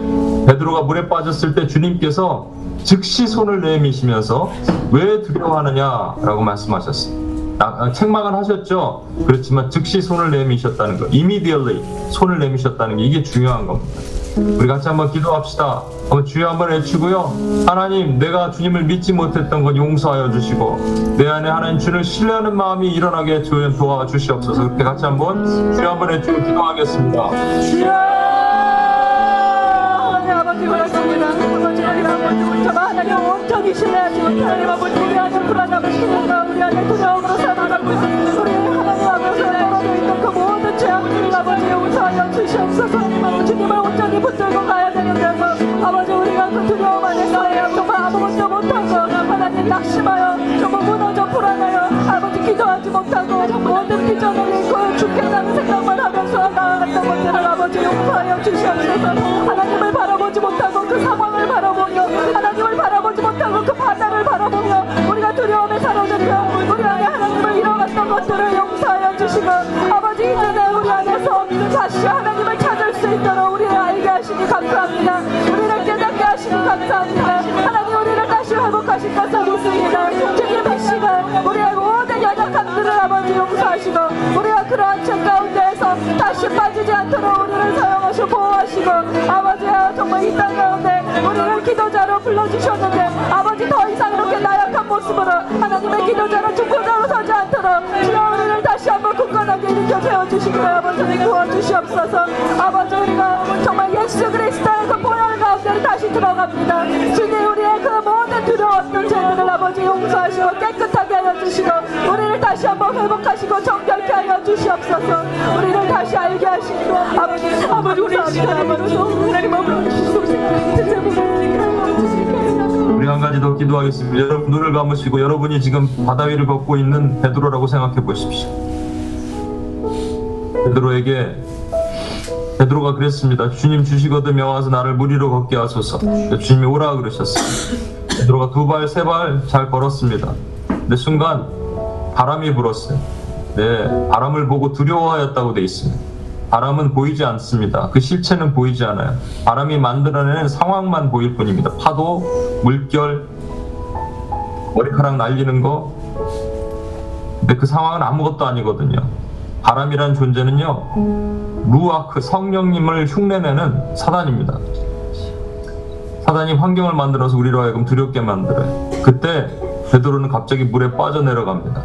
베드로가 물에 빠졌을 때 주님께서 즉시 손을 내미시면서 왜 두려워하느냐라고 말씀하셨어요. 아, 책망을 하셨죠. 그렇지만 즉시 손을 내미셨다는 거, immediately 손을 내미셨다는 게 이게 중요한 겁니다. 우리 같이 한번 기도합시다. 한번 주여 한번 외치고요. 하나님, 내가 주님을 믿지 못했던 건 용서하여 주시고 내 안에 하나님 주를 신뢰하는 마음이 일어나게 주여 도와주시옵소서. 그렇게 같이 한번 주여 한번 외치고 기도하겠습니다. 하나님 아버지 원하십니다. 아버지 우리 아버지 하나님 온전히 신뢰하지 못하는 아버지 우리 안에 불안함을 신뢰가 우리 안에 두려움으로 살아가고 우리 주시옵소서 하나님 아버지 주님을 온전히 붙들고 가야 되는데 아버지 우리가 그 두려움 안에서 정말 아무것도 못하고 하나님 낙심하여 정말 무너져 불안하여 아버지 기도하지 못하고 모든 비전을 잃고 죽겠다는 생각만 하면서 나아갔던 것들을 아버지 용서하여 주시옵소서. 하나님을 바라보지 못하고 그 감사합니다. 하나님 우리를 다시 회복하실 것을 믿습니다. 주님 이 시간 우리의 모든 연약함들을 아버지 용서하시고 우리가 그러한 죄 가운데에서 다시 빠지지 않도록 우리를 사용하시고 보호하시고 아버지야 정말 이 땅 가운데 우리를 기도자로 불러주셨는데 아버지 더 이상 이렇게 모습으로 하나님의 기도자로 중보자로 서지 않도록 주여 우리를 다시 한번 굳건하게 일으켜 세워주시기를 아버지 도와주시옵소서 아버지 우리가 정말 예수 그리스도의 그 보혈 가운데 다시 들어갑니다 주님 우리의 그 모든 두려웠던 죄들을 아버지 용서하시고 깨끗하게 하여 주시고 우리를 다시 한번 회복하시고 정결케 하여 주시옵소서 우리를 다시 알게 하시고 아버지 아버지 우리 시간을 벌어서 하나님 아버지 우리 한 가지 더 기도하겠습니다. 여러분 눈을 감으시고 여러분이 지금 바다 위를 걷고 있는 베드로라고 생각해 보십시오. 베드로에게 베드로가 그랬습니다. 주님 주시거든 와서 나를 물 위로 걷게 하소서. 주님이 오라 그러셨어요. 베드로가 두 발, 세 발 잘 걸었습니다. 근데 순간 바람이 불었어요. 네, 바람을 보고 두려워하였다고 돼 있습니다. 바람은 보이지 않습니다. 그 실체는 보이지 않아요. 바람이 만들어내는 상황만 보일 뿐입니다. 파도, 물결, 머리카락 날리는 거. 근데 그 상황은 아무것도 아니거든요. 바람이란 존재는요, 루아크 성령님을 흉내내는 사단입니다. 사단이 환경을 만들어서 우리로 하여금 두렵게 만들어요. 그때 베드로는 갑자기 물에 빠져 내려갑니다.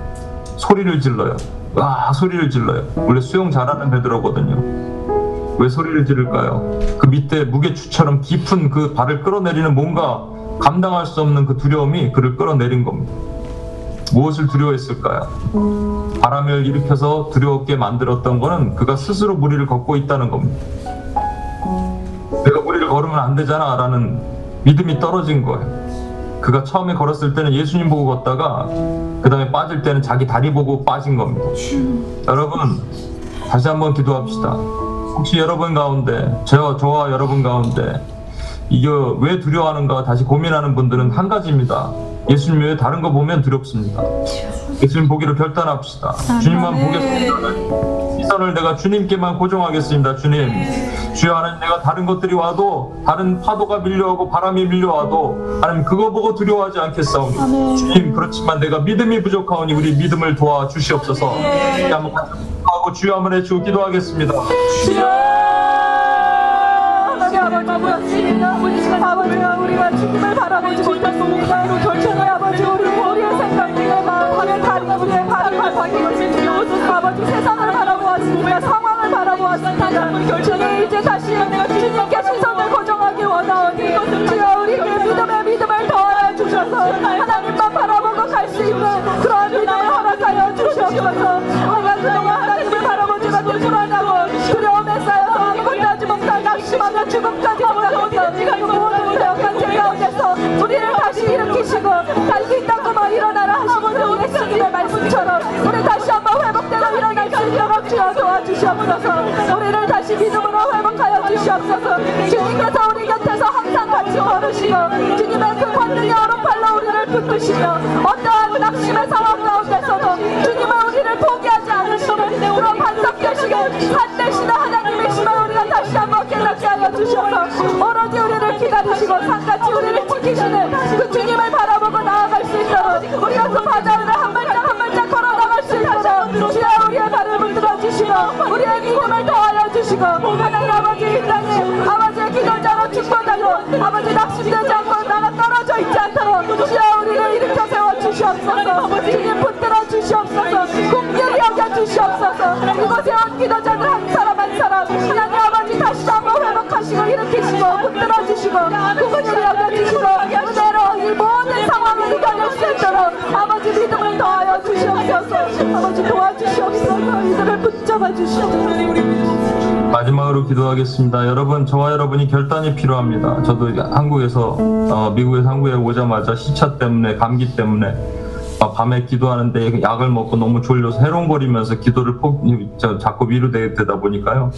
소리를 질러요. 와 소리를 질러요. 원래 수영 잘하는 베드로거든요. 왜 소리를 지를까요? 그 밑에 무게추처럼 깊은 그 발을 끌어내리는 뭔가 감당할 수 없는 그 두려움이 그를 끌어내린 겁니다. 무엇을 두려워했을까요? 바람을 일으켜서 두려웠게 만들었던 거는 그가 스스로 무리를 걷고 있다는 겁니다. 내가 무리를 걸으면 안 되잖아 라는 믿음이 떨어진 거예요. 그가 처음에 걸었을 때는 예수님 보고 걷다가 그 다음에 빠질 때는 자기 다리 보고 빠진 겁니다. 여러분 다시 한번 기도합시다. 혹시 여러분 가운데 저, 저와 여러분 가운데 이게 왜 두려워하는가 다시 고민하는 분들은 한 가지입니다. 예수님 외에 다른 거 보면 두렵습니다. 예수님 보기로 결단합시다. 주님만 보겠습니다. 시선을 내가 주님께만 고정하겠습니다. 주님. 주여 하나님 내가 다른 것들이 와도 다른 파도가 밀려오고 바람이 밀려와도 하나님 그거 보고 두려워하지 않겠사오니 주님 그렇지만 내가 믿음이 부족하오니 우리 믿음을 도와 주시옵소서. 우리 한번 하고 주여 한번 해주고 기도하겠습니다. 하나님 아버지 주님을 바라보지 못했습니다. 결정의 아버지 우리 우리의 생각 우리의 마음 우리의 다리 우리의 발을 바뀌지 주옵소서 아버지 세상을 바라보았습니다. 상황을 바라보았습니다. 주님 이제 다시 주님께 시선을 고정하기 원하오니 주여 우리에게 믿음의 믿음을 더하여 주셔서 하나님만 바라보고 갈 수 있는 그러한 믿음을 허락하여 주시옵소서 우리가 그동안 하나님을 바라보지 못해 불안하고 두려움에 쌓여서 아무것도 하지 못할 낙심하며 죽음까지 생각했던 그 모든 가운데서 우리를 다시 일으키시고 다시 있다고만 일어나라 하시는 우리 예수님의 말씀처럼 우리 다시 한번 회복되고 일어날 수 있도록 주여 도와주시옵소서. 우리를 다시 믿음으로 회복하여 주시옵소서. 주님께서 우리 곁에서 항상 같이 걸으시고 주님의 그 권능의 오른팔로 우리를 붙드시며 어떠한 낙심의 상황 가운데서도 주님은 우리를 포기하지 않으시는 그런 반석 되시게 산되시는 하나님이시면 우리가 다시 한번 깨닫게 하여 주셔서 오로지 우리를 기다리시고 산같이 우리를 지키시는 그 주님을 바라보고 나아갈 수 있도록 우리가 그 바다를 한 발짝 한 발짝 걸어 나갈 수 있도록 주여 우리의 발을 붙들어 주시고 우리의 믿음을 더하여 주시고 하나님 아버지 이 땅에 기도자로 축복하고 아버지 낙심되지 않고 나가 떨어져 있지 않도록 주여 우리를 일으켜 세워 주시옵소서. 주님 붙들어 주시옵소서. 공격히 여겨 주시옵소서. 이곳에 온 기도자들 한 사람 한 사람. 하나님 아버지 다시 한번 회복하시고 일으키시고 붙들어 주시고 구분을 여겨 주시고 그대로 이 모든 상황을 이겨낼 수 있도록 아버지 믿음을 더하여 주시옵소서. 아버지 도와주시옵소서. 이들을 붙잡아 주시옵소서 마지막으로 기도하겠습니다. 여러분, 저와 여러분이 결단이 필요합니다. 저도 한국에서, 어, 미국에서 한국에 오자마자 시차 때문에, 감기 때문에, 아, 밤에 기도하는데 약을 먹고 너무 졸려서 해롱거리면서 기도를 포, 저, 자꾸 미루되다 보니까요.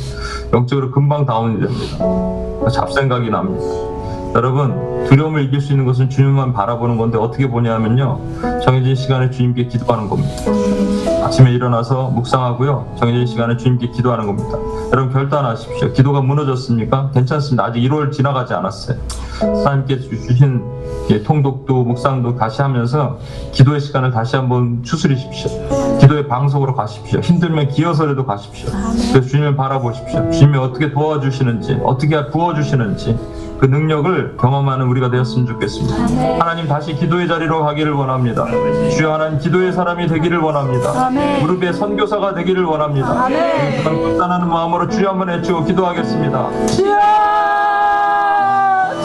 영적으로 금방 다운이 됩니다. 잡생각이 납니다. 여러분, 두려움을 이길 수 있는 것은 주님만 바라보는 건데 어떻게 보냐면요. 정해진 시간에 주님께 기도하는 겁니다. 아침에 일어나서 묵상하고요. 정해진 시간에 주님께 기도하는 겁니다. 여러분 결단하십시오. 기도가 무너졌습니까? 괜찮습니다. 아직 1월 지나가지 않았어요. 하나님께 주신 예, 통독도 묵상도 다시 하면서 기도의 시간을 다시 한번 추스리십시오. 기도의 방송으로 가십시오. 힘들면 기어서라도 가십시오. 그래서 주님을 바라보십시오. 주님이 어떻게 도와주시는지, 어떻게 부어주시는지 그 능력을 경험하는 우리가 되었으면 좋겠습니다. 하나님 다시 기도의 자리로 가기를 원합니다. 주여 하나님 기도의 사람이 되기를 원합니다. 무릎에 선교사가 되기를 원합니다. 결단하는 마음으로 주여 한번 외치고 기도하겠습니다. 주여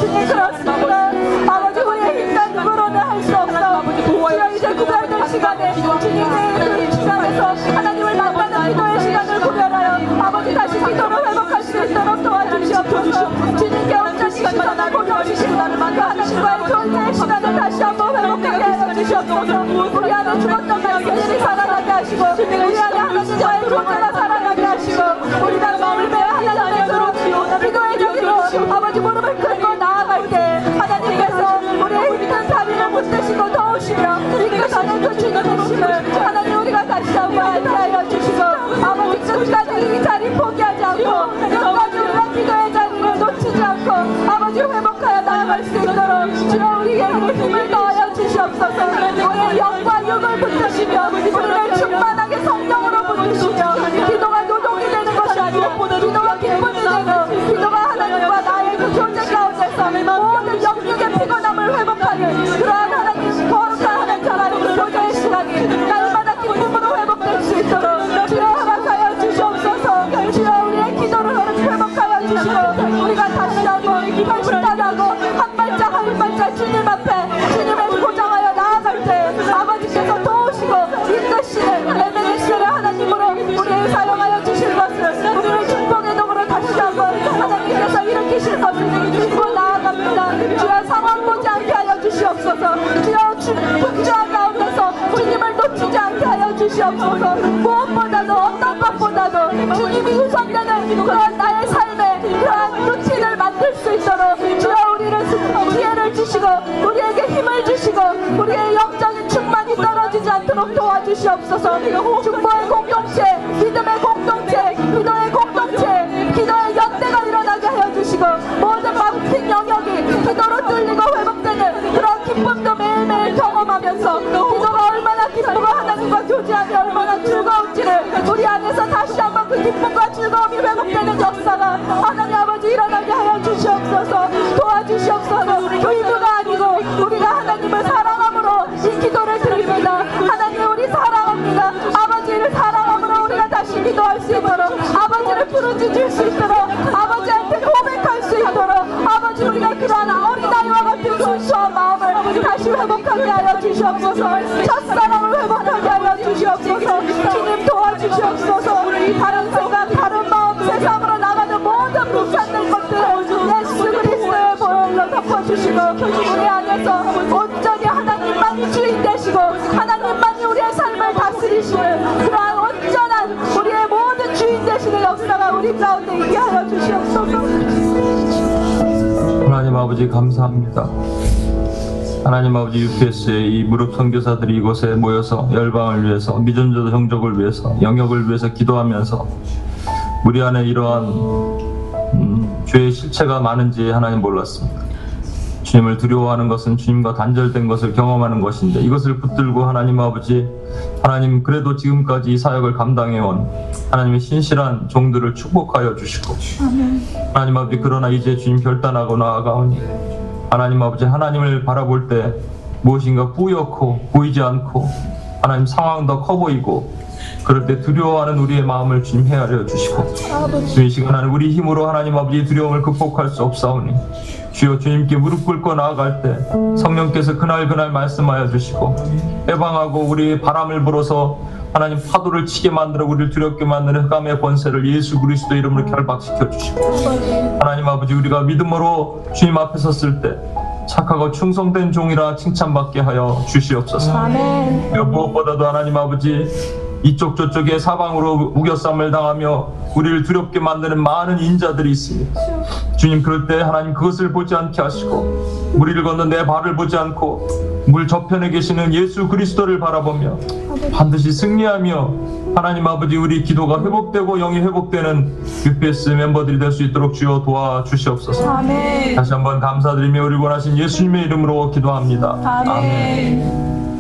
주님 그렇습니다 아버지 우리의 힘과 누구로는 할 수 없어 주여 이제 구별될 시간에 주님의 그 시간에서 우리 안에 죽었던 말씀들이 살아나게 하시고 우리 안에 하나님과의 존재가 살아나게 하시고 우리 나라 마음을 빼어 하나님 앞으로 기도의 자리로 아버지 무릎을 꿇고 나아갈 때 하나님께서 우리의 힘든 자비를 못되시고 더우시며 우리가 전에 주시는 주심을 하나님 우리가 다시 한번 알려 주시고 아버지 끝까지 이 자리 포기하지 않고 끝까지 우리가 기도의 자리를 놓치지 않고 아버지 회복하여 나아갈 수 있도록 주여 우리의 힘을 더하여 주시옵소서. 우리의 영과 육을 붙드시며 우리를 충만하게 성령으로 붙드시며 주시옵소서. 무엇보다도 어떤 것보다도 주님이 우선되는 그런 나의 삶에 그러한 루틴을 만들 수 있도록 주여 우리를 수- 지혜를 주시고 우리에게 힘을 주시고 우리의 영적인 충만이 떨어지지 않도록 도와주시옵소서 첫사랑을 회복하게 하여 주시옵소서. 주님 도와주시옵소서. 우리 다른 생각 다른 마음 세상으로 나가는 모든 무산된 것들을 예수 그리스도의 보혈로 덮어주시고 우리 안에서 온전히 하나님만이 주인 되시고 하나님만이 우리의 삶을 다스리시는 그러한 온전한 우리의 모든 주인 되시는 역사가 우리 가운데 있게 하여 주시옵소서. 하나님 아버지 감사합니다. 하나님 아버지 UPS의 이 무릎 선교사들이 이곳에 모여서 열방을 위해서 미전조 정족을 위해서 영역을 위해서 기도하면서 우리 안에 이러한 음, 죄의 실체가 많은지 하나님 몰랐습니다. 주님을 두려워하는 것은 주님과 단절된 것을 경험하는 것인데 이것을 붙들고 하나님 아버지 하나님 그래도 지금까지 이 사역을 감당해온 하나님의 신실한 종들을 축복하여 주시고 하나님 아버지 그러나 이제 주님 결단하고 나아가오니 하나님 아버지 하나님을 바라볼 때 무엇인가 뿌옇고 보이지 않고 하나님 상황도 커 보이고 그럴 때 두려워하는 우리의 마음을 주님 헤아려 주시고 주님 이 시간 하는 우리 힘으로 하나님 아버지의 두려움을 극복할 수 없사오니 주여 주님께 무릎 꿇고 나아갈 때 성령께서 그날 그날 말씀하여 주시고 해방하고 우리의 바람을 불어서 하나님 파도를 치게 만들어 우리를 두렵게 만드는 흑암의 권세를 예수 그리스도 이름으로 결박시켜 주시고 하나님 아버지 우리가 믿음으로 주님 앞에 섰을 때 착하고 충성된 종이라 칭찬받게 하여 주시옵소서. 아멘 무엇보다도 하나님 아버지 이쪽 저쪽에 사방으로 우겨쌈을 당하며 우리를 두렵게 만드는 많은 인자들이 있습니다. 주님 그럴 때 하나님 그것을 보지 않게 하시고 무리를 걷는 내 발을 보지 않고 물 저편에 계시는 예수 그리스도를 바라보며 반드시 승리하며 하나님 아버지 우리 기도가 회복되고 영이 회복되는 UPS 멤버들이 될 수 있도록 주여 도와주시옵소서. 아멘 다시 한번 감사드리며 우리 원하신 예수님의 이름으로 기도합니다. 아멘